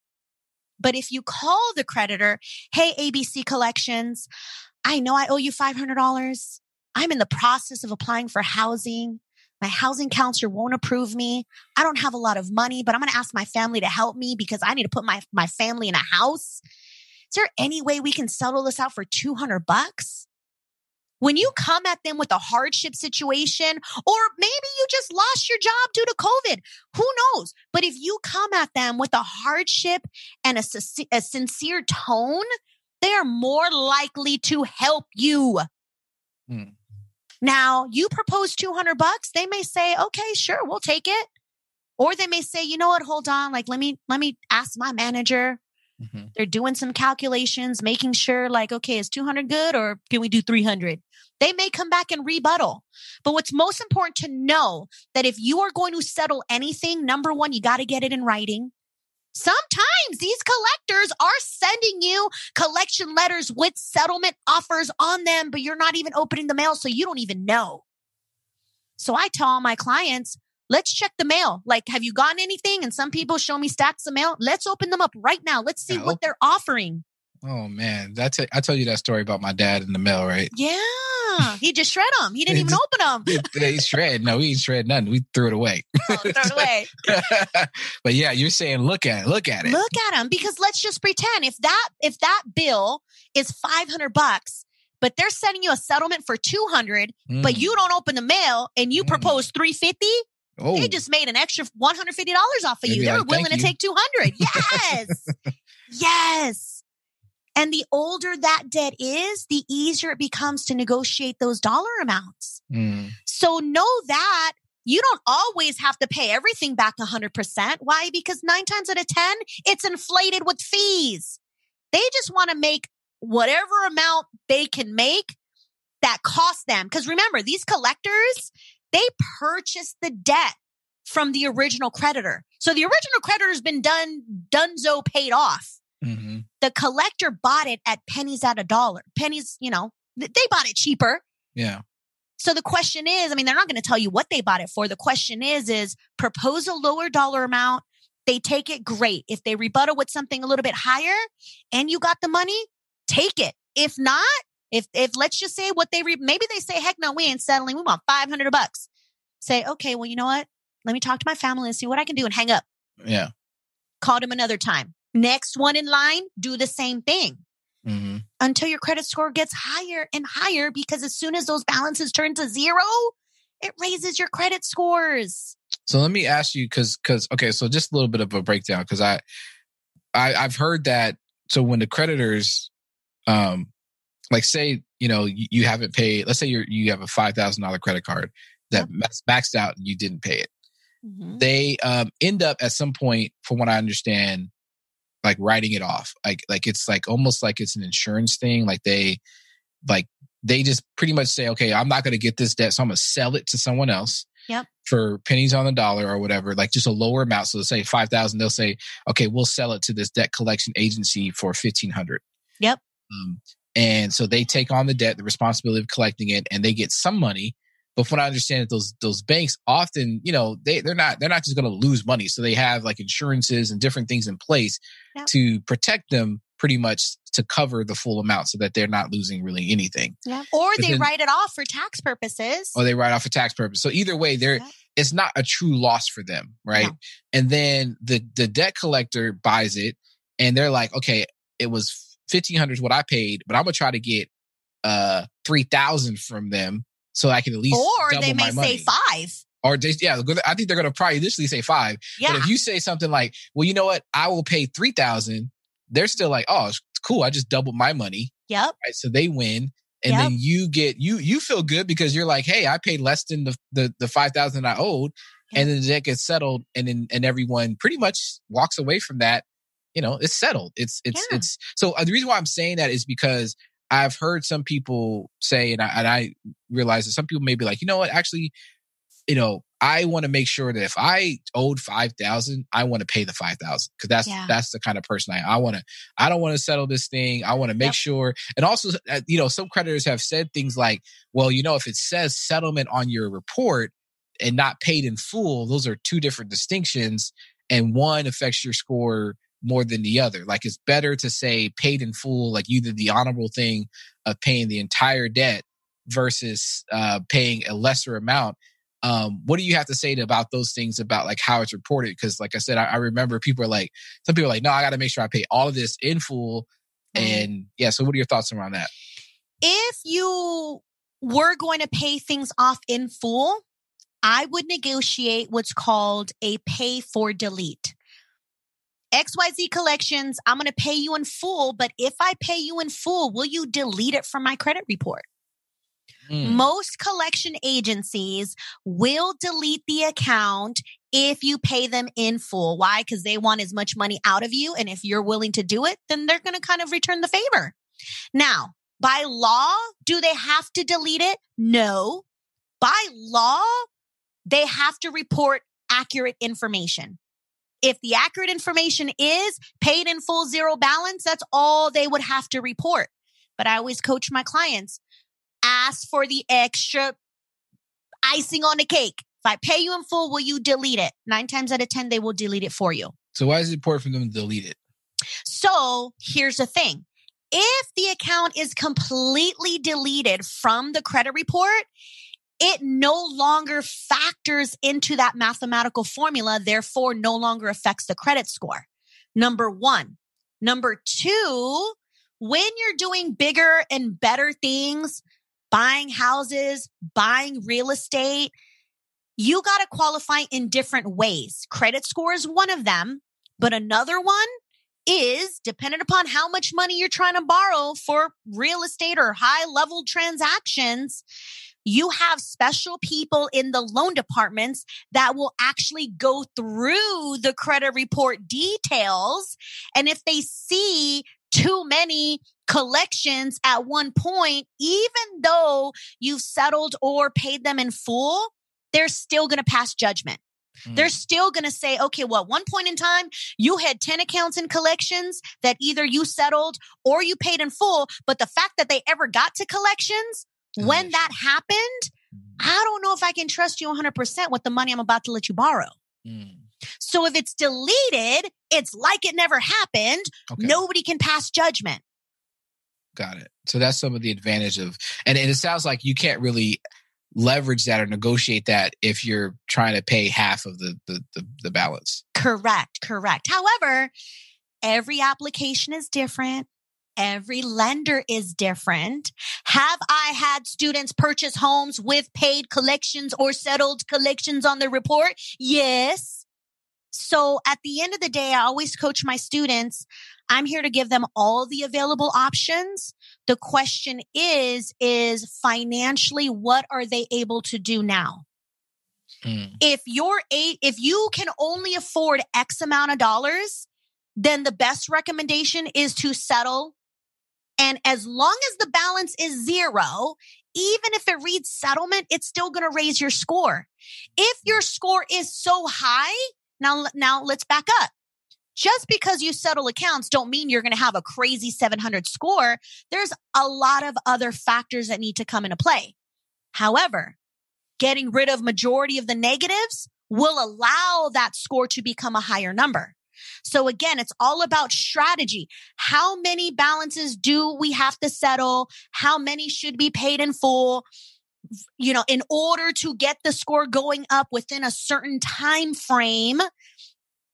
A: But if you call the creditor, hey, ABC Collections, I know I owe you $500. I'm in the process of applying for housing. My housing counselor won't approve me. I don't have a lot of money, but I'm going to ask my family to help me because I need to put my, my family in a house. Is there any way we can settle this out for 200 bucks? When you come at them with a hardship situation, or maybe you just lost your job due to COVID, who knows? But if you come at them with a hardship and a, a sincere tone, they are more likely to help you. Hmm. Now, you propose 200 bucks, they may say, "Okay, sure, we'll take it." Or they may say, "You know what? Hold on. Like let me let me ask my manager Mm-hmm. They're doing some calculations, making sure like, okay, is 200 good or can we do 300? They may come back and rebuttal. But what's most important to know that if you are going to settle anything, number one, you got to get it in writing. Sometimes these collectors are sending you collection letters with settlement offers on them, but you're not even opening the mail, so you don't even know. So I tell all my clients, Let's check the mail. Like, have you gotten anything? And some people show me stacks of mail. Let's open them up right now. Let's see what oh they're offering.
C: Oh man, that's it. I told you that story about my dad in the mail, right?
A: Yeah, he just shred them. He didn't even open them.
C: he shred. No, he didn't shred nothing. We threw it away.
A: Oh, throw it away.
C: but yeah, you're saying look at it. Look at it.
A: Look at them because let's just pretend if that if that bill is five hundred bucks, but they're sending you a settlement for two hundred, mm. but you don't open the mail and you mm. propose three fifty. Oh. They just made an extra $150 off of you. They were willing to take 200. Yes. yes. And the older that debt is, the easier it becomes to negotiate those dollar amounts. Mm. So know that you don't always have to pay everything back 100%. Why? Because nine times out of 10, it's inflated with fees. They just want to make whatever amount they can make that costs them. Because remember, these collectors, they purchased the debt from the original creditor. So the original creditor has been done, dunzo paid off. Mm-hmm. The collector bought it at pennies at a dollar. Pennies, you know, they bought it cheaper.
C: Yeah.
A: So the question is, I mean, they're not going to tell you what they bought it for. The question is, is propose a lower dollar amount. They take it great. If they rebuttal with something a little bit higher and you got the money, take it. If not, if if let's just say what they re- maybe they say heck no we ain't settling we want 500 bucks. Say okay well you know what let me talk to my family and see what I can do and hang up.
C: Yeah.
A: Called him another time. Next one in line, do the same thing
C: hmm
A: until your credit score gets higher and higher because as soon as those balances turn to zero, it raises your credit scores.
C: So let me ask you, because because okay, so just a little bit of a breakdown, because I, I I've heard that. So when the creditors, um, like say you know you, you haven't paid, let's say you you have a five thousand dollar credit card that max, maxed out and you didn't pay it, they um end up at some point, from what I understand, like writing it off. Like like it's like almost like it's an insurance thing. Like they like they just pretty much say, okay, I'm not going to get this debt, so I'm going to sell it to someone else.
A: Yep.
C: For pennies on the dollar or whatever, like just a lower amount. So they say five thousand, they'll say, okay, we'll sell it to this debt collection agency for fifteen hundred.
A: Yep.
C: Um, and so they take on the debt, the responsibility of collecting it, and they get some money. But from what I understand, that those those banks often, you know, they they're not they're not just going to lose money. So they have like insurances and different things in place to protect them, pretty much to cover the full amount, so that they're not losing really anything.
A: Yeah. Or
C: But
A: they
C: then-
A: write it off for tax purposes.
C: Or they write off for tax purpose. So either way, they're it's not a true loss for them, right? And then the the debt collector buys it, and they're like, okay, it was fifteen hundred is what I paid, but I'm gonna try to get uh three thousand from them so I can at least
A: or they may say five.
C: Or they, yeah, I think they're gonna probably initially say five.
A: Yeah.
C: But if you say something like, well, you know what, I will pay three thousand, they're still like, oh, it's cool, I just doubled my money,
A: yep.
C: right? So they win. And
A: Yep.
C: then you get you you feel good because you're like, hey, I paid less than the the, the five thousand I owed, and then the debt gets settled, and then and everyone pretty much walks away from that. You know, it's settled. It's it's
A: Yeah.
C: it's so uh, the reason why I'm saying that is because I've heard some people say, and I, and I realize that some people may be like, you know what, actually, you know, I want to make sure that if I owed five thousand, I want to pay the five thousand because that's
A: Yeah.
C: that's the kind of person I. I want to. I don't want to settle this thing. I want to make
A: Yep.
C: sure. And also, uh, you know, some creditors have said things like, "Well, you know, if it says settlement on your report and not paid in full, those are two different distinctions, and one affects your score." More than the other. Like it's better to say paid in full like you did the honorable thing of paying the entire debt versus uh paying a lesser amount. Um what do you have to say to, about those things about like how it's reported? Because like i said I, I remember people are like some people are like no i gotta make sure i pay all of this in full.
A: Right.
C: and yeah so what are your thoughts around that?
A: If you were going to pay things off in full, I would negotiate what's called a pay for delete. XYZ collections, I'm going to pay you in full, but if I pay you in full, will you delete it from my credit report?
C: Mm,
A: Most collection agencies will delete the account if you pay them in full. Why? Because they want as much money out of you. And if you're willing to do it, then they're going to kind of return the favor. Now, by law, do they have to delete it? No. By law, they have to report accurate information. If the accurate information is paid in full zero balance, that's all they would have to report. But I always coach my clients ask for the extra icing on the cake. If I pay you in full, will you delete it? Nine times out of 10, they will delete it for you.
C: so why is it important for them to delete it
A: So here's the thing. If the account is completely deleted from the credit report, it no longer factors into that mathematical formula, therefore no longer affects the credit score. Number one. Number two, when you're doing bigger and better things, buying houses, buying real estate, you got to qualify in different ways. Credit score is one of them, but another one is dependent upon how much money you're trying to borrow for real estate or high level transactions. You have special people in the loan departments that will actually go through the credit report details. And if they see too many collections at one point, even though you've settled or paid them in full, they're still going to pass judgment.
C: Mm.
A: They're still going to say, okay, well, at one point in time, you had 10 accounts in collections that either you settled or you paid in full. But the fact that they ever got to collections, when that happened, I don't know if I can trust you 100% with the money I'm about to let you borrow.
C: Mm,
A: So if it's deleted, it's like it never happened.
C: okay.
A: Nobody can pass judgment.
C: Got it. So that's some of the advantage of, and, and it sounds like you can't really leverage that or negotiate that if you're trying to pay half of the the, the, the balance.
A: Correct, correct. However, every application is different. Every lender is different. Have I had students purchase homes with paid collections or settled collections on the report? Yes. So at the end of the day, I always coach my students. I'm here to give them all the available options. The question is, is financially, what are they able to do now? Mm. If you're a, if you can only afford X amount of dollars, then the best recommendation is to settle. And as long as the balance is zero, even if it reads settlement, it's still going to raise your score. If your score is so high, now, now let's back up. Just because you settle accounts don't mean you're going to have a crazy 700 score. There's a lot of other factors that need to come into play. However, getting rid of majority of the negatives will allow that score to become a higher number. So again, it's all about strategy. How many balances do we have to settle? How many should be paid in full? You know, in order to get the score going up within a certain time frame,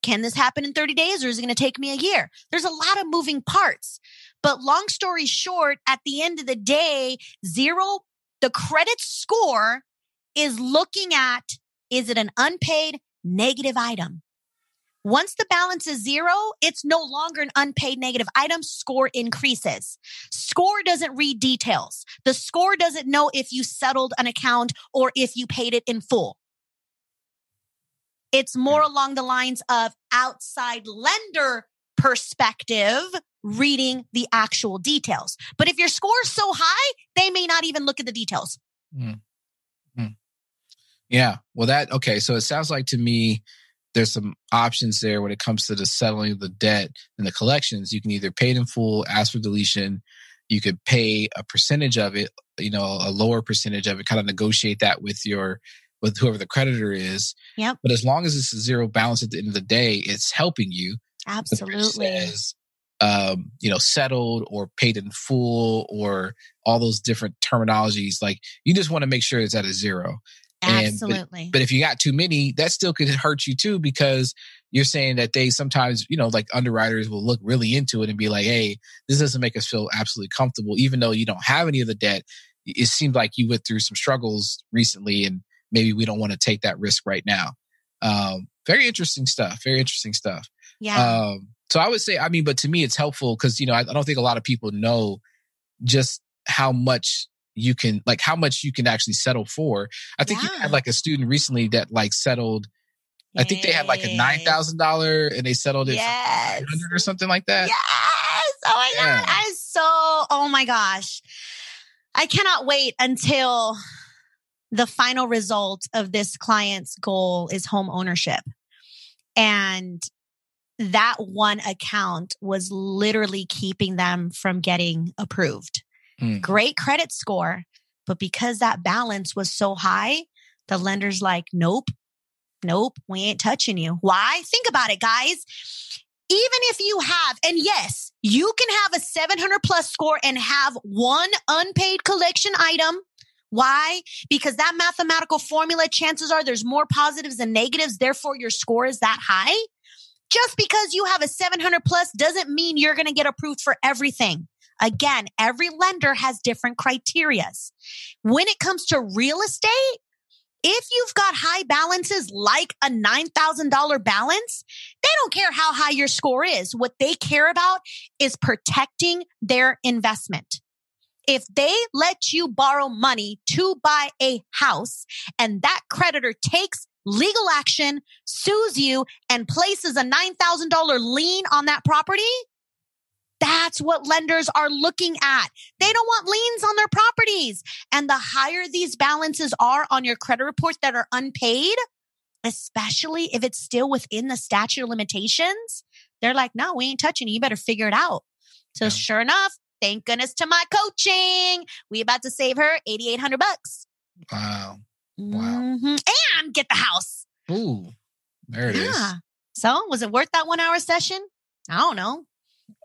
A: can this happen in 30 days or is it going to take me a year? There's a lot of moving parts. But long story short, at the end of the day, zero, the credit score is looking at is it an unpaid negative item? Once the balance is zero, it's no longer an unpaid negative item. Score increases. Score doesn't read details. The score doesn't know if you settled an account or if you paid it in full. It's more along the lines of outside lender perspective reading the actual details. But if your score is so high, they may not even look at the details. Mm.
C: Mm. Yeah. Well, that, okay. So it sounds like to me, there's some options there when it comes to the settling of the debt and the collections. You can either pay it in full, ask for deletion. You could pay a percentage of it, you know, a lower percentage of it, kind of negotiate that with your with whoever the creditor is.
A: Yep.
C: But as long as it's a zero balance at the end of the day, it's helping you.
A: Absolutely. Says,
C: um, you know, settled or paid in full or all those different terminologies. Like you just want to make sure it's at a zero.
A: Absolutely.
C: And, but, but, if you got too many, that still could hurt you too, because you're saying that they sometimes, you know, like underwriters will look really into it and be like, hey, this doesn't make us feel absolutely comfortable, even though you don't have any of the debt. It seems like you went through some struggles recently and maybe we don't want to take that risk right now. Um, very interesting stuff. Very interesting stuff.
A: Yeah.
C: Um, so I would say, I mean, but to me, it's helpful because, you know, I, I don't think a lot of people know just how much you can like how much you can actually settle for. I think yeah. you had like a student recently that like settled. I think they had like a nine thousand dollar and they settled it yes. or something like that.
A: Yes. Oh my yeah. god. I so oh my gosh. I cannot wait until the final result of this client's goal is home ownership. And that one account was literally keeping them from getting approved. Mm. Great credit score. But because that balance was so high, the lender's like, nope, nope, we ain't touching you. Why? Think about it, guys. Even if you have, and yes, you can have a 700 plus score and have one unpaid collection item. Why? Because that mathematical formula, chances are there's more positives than negatives. Therefore, your score is that high. Just because you have a 700 plus doesn't mean you're going to get approved for everything. Again, every lender has different criterias. When it comes to real estate, if you've got high balances like a $9,000 balance, they don't care how high your score is. What they care about is protecting their investment. If they let you borrow money to buy a house and that creditor takes legal action, sues you, and places a $9,000 lien on that property, that's what lenders are looking at. They don't want liens on their properties. And the higher these balances are on your credit report that are unpaid, especially if it's still within the statute of limitations, they're like, no, we ain't touching you. You better figure it out. So yeah. sure enough, thank goodness to my coaching. We about to save her 8,800 bucks.
C: Wow.
A: Wow. Mm-hmm. And get the house.
C: Ooh, there it yeah. is.
A: So was it worth that one hour session? I don't know.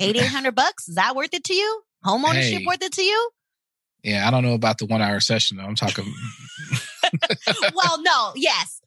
A: 8800 bucks is that worth it to you home ownership hey, worth it to you
C: Yeah, I don't know about the one hour session though. I'm talking.
A: well, no, yes.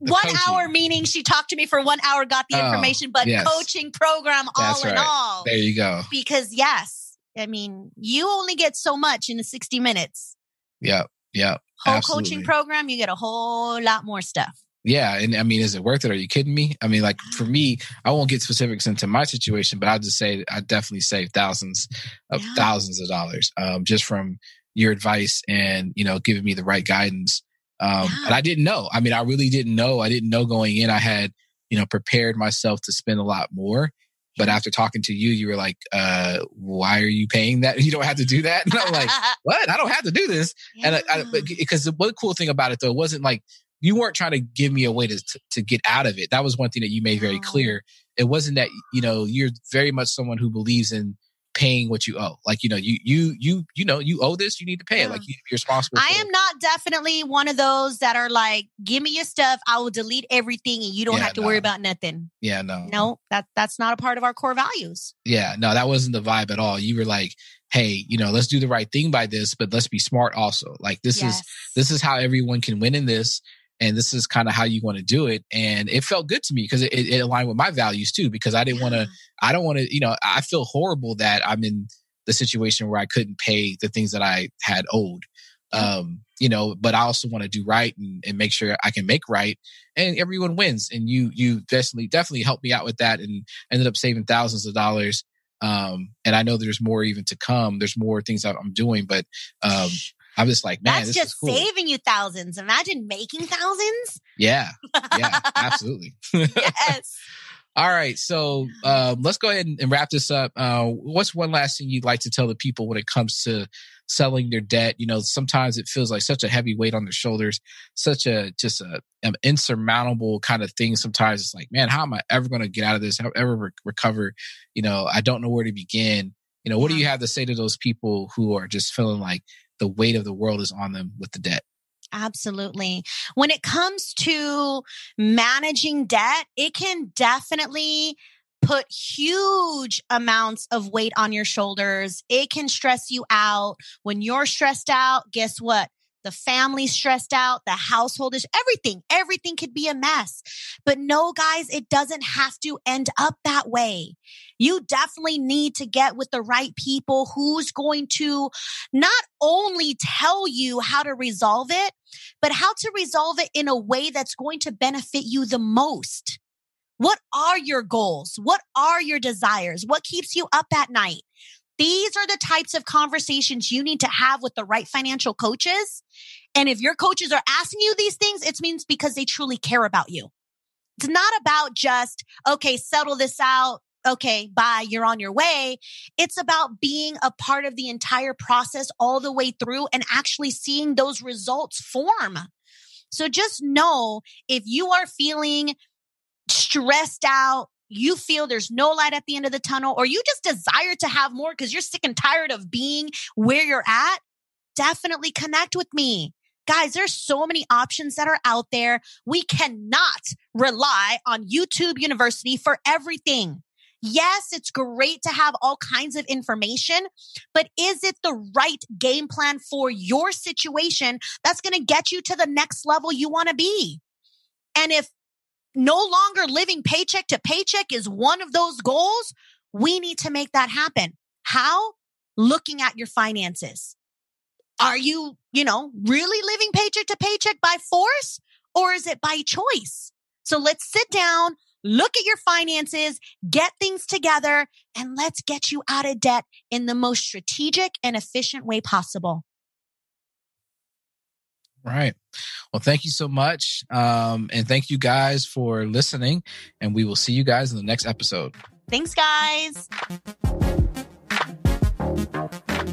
C: The
A: one
C: coaching.
A: hour meaning she talked to me for one hour, got the
C: Oh,
A: information, but
C: yes.
A: coaching program all
C: That's
A: in
C: right.
A: all.
C: There you go.
A: Because yes, I mean, you only get so much in the 60 minutes.
C: Yep. Yep.
A: Whole
C: Absolutely.
A: coaching program, you get a whole lot more stuff.
C: Yeah, and I mean, is it worth it? Are you kidding me? I mean, like for me, I won't get specifics into my situation, but I'll just say I definitely saved thousands of
A: Yeah.
C: thousands of dollars um, just from your advice and you know giving me the right guidance. Um,
A: Yeah.
C: And I didn't know. I mean, I really didn't know. I didn't know going in. I had you know prepared myself to spend a lot more. But after talking to you, you were like, uh, "Why are you paying that? You don't have to do that." And I'm like, "What? I don't have to do this." And I, I, because the one cool thing about it though, it wasn't like you weren't trying to give me a way to to, to get out of it. That was one thing that you made very
A: mm-hmm.
C: clear. It wasn't that you know you're very much someone who believes in paying what you owe. Like you know you you you you know you owe this, you need to pay it. Like mm. you, you're responsible.
A: I am not definitely one of those that are like, give me your stuff. I will delete everything and you don't
C: Yeah,
A: have to worry about nothing.
C: Yeah, no,
A: No, that that's not a part of our core values.
C: yeah, no, that wasn't the vibe at all. You were like, hey, you know, let's do the right thing by this, but let's be smart also. Like this is this is how everyone can win in this and this is kind of how you want to do it and it felt good to me because it, it, aligned with my values too because i didn't want to i don't want to you know i feel horrible that i'm in the situation where i couldn't pay the things that i had owed um you know but i also want to do right and, and make sure i can make right and everyone wins and you you definitely definitely helped me out with that and ended up saving thousands of dollars um and i know there's more even to come there's more things that i'm doing but um i'm just like man
A: That's
C: this
A: just
C: is cool.
A: saving you thousands. Imagine making thousands.
C: yeah. Yeah absolutely.
A: Yes.
C: all right so um, let's go ahead and, and wrap this up. Uh, what's one last thing you'd like to tell the people when it comes to selling their debt? You know sometimes it feels like such a heavy weight on their shoulders such a just a an insurmountable kind of thing. Sometimes it's like man how am i ever going to get out of this? How ever re- recover? You know i don't know where to begin. You know what do you have to say to those people who are just feeling like the weight of the world is on them with the debt
A: Absolutely. When it comes to managing debt, it can definitely put huge amounts of weight on your shoulders. It can stress you out. When you're stressed out, guess what? The family's stressed out, the household is everything. Everything could be a mess. But no, guys, it doesn't have to end up that way. You definitely need to get with the right people who's going to not only tell you how to resolve it, but how to resolve it in a way that's going to benefit you the most. What are your goals? What are your desires? What keeps you up at night? These are the types of conversations you need to have with the right financial coaches. And if your coaches are asking you these things, it means because they truly care about you. It's not about just, okay, settle this out. Okay, bye, you're on your way. It's about being a part of the entire process all the way through and actually seeing those results form. So just know if you are feeling stressed out, you feel there's no light at the end of the tunnel, or you just desire to have more because you're sick and tired of being where you're at, definitely connect with me. Guys, there's so many options that are out there. We cannot rely on YouTube University for everything. Yes, it's great to have all kinds of information, but is it the right game plan for your situation that's going to get you to the next level you want to be? And if no longer living paycheck to paycheck is one of those goals, we need to make that happen. How? Looking at your finances. Are you, you know, really living paycheck to paycheck by force or is it by choice? So let's sit down, look at your finances, get things together, and let's get you out of debt in the most strategic and efficient way possible.
C: Right. Well, thank you so much. Um, and thank you guys for listening. And we will see you guys in the next episode.
A: Thanks, guys.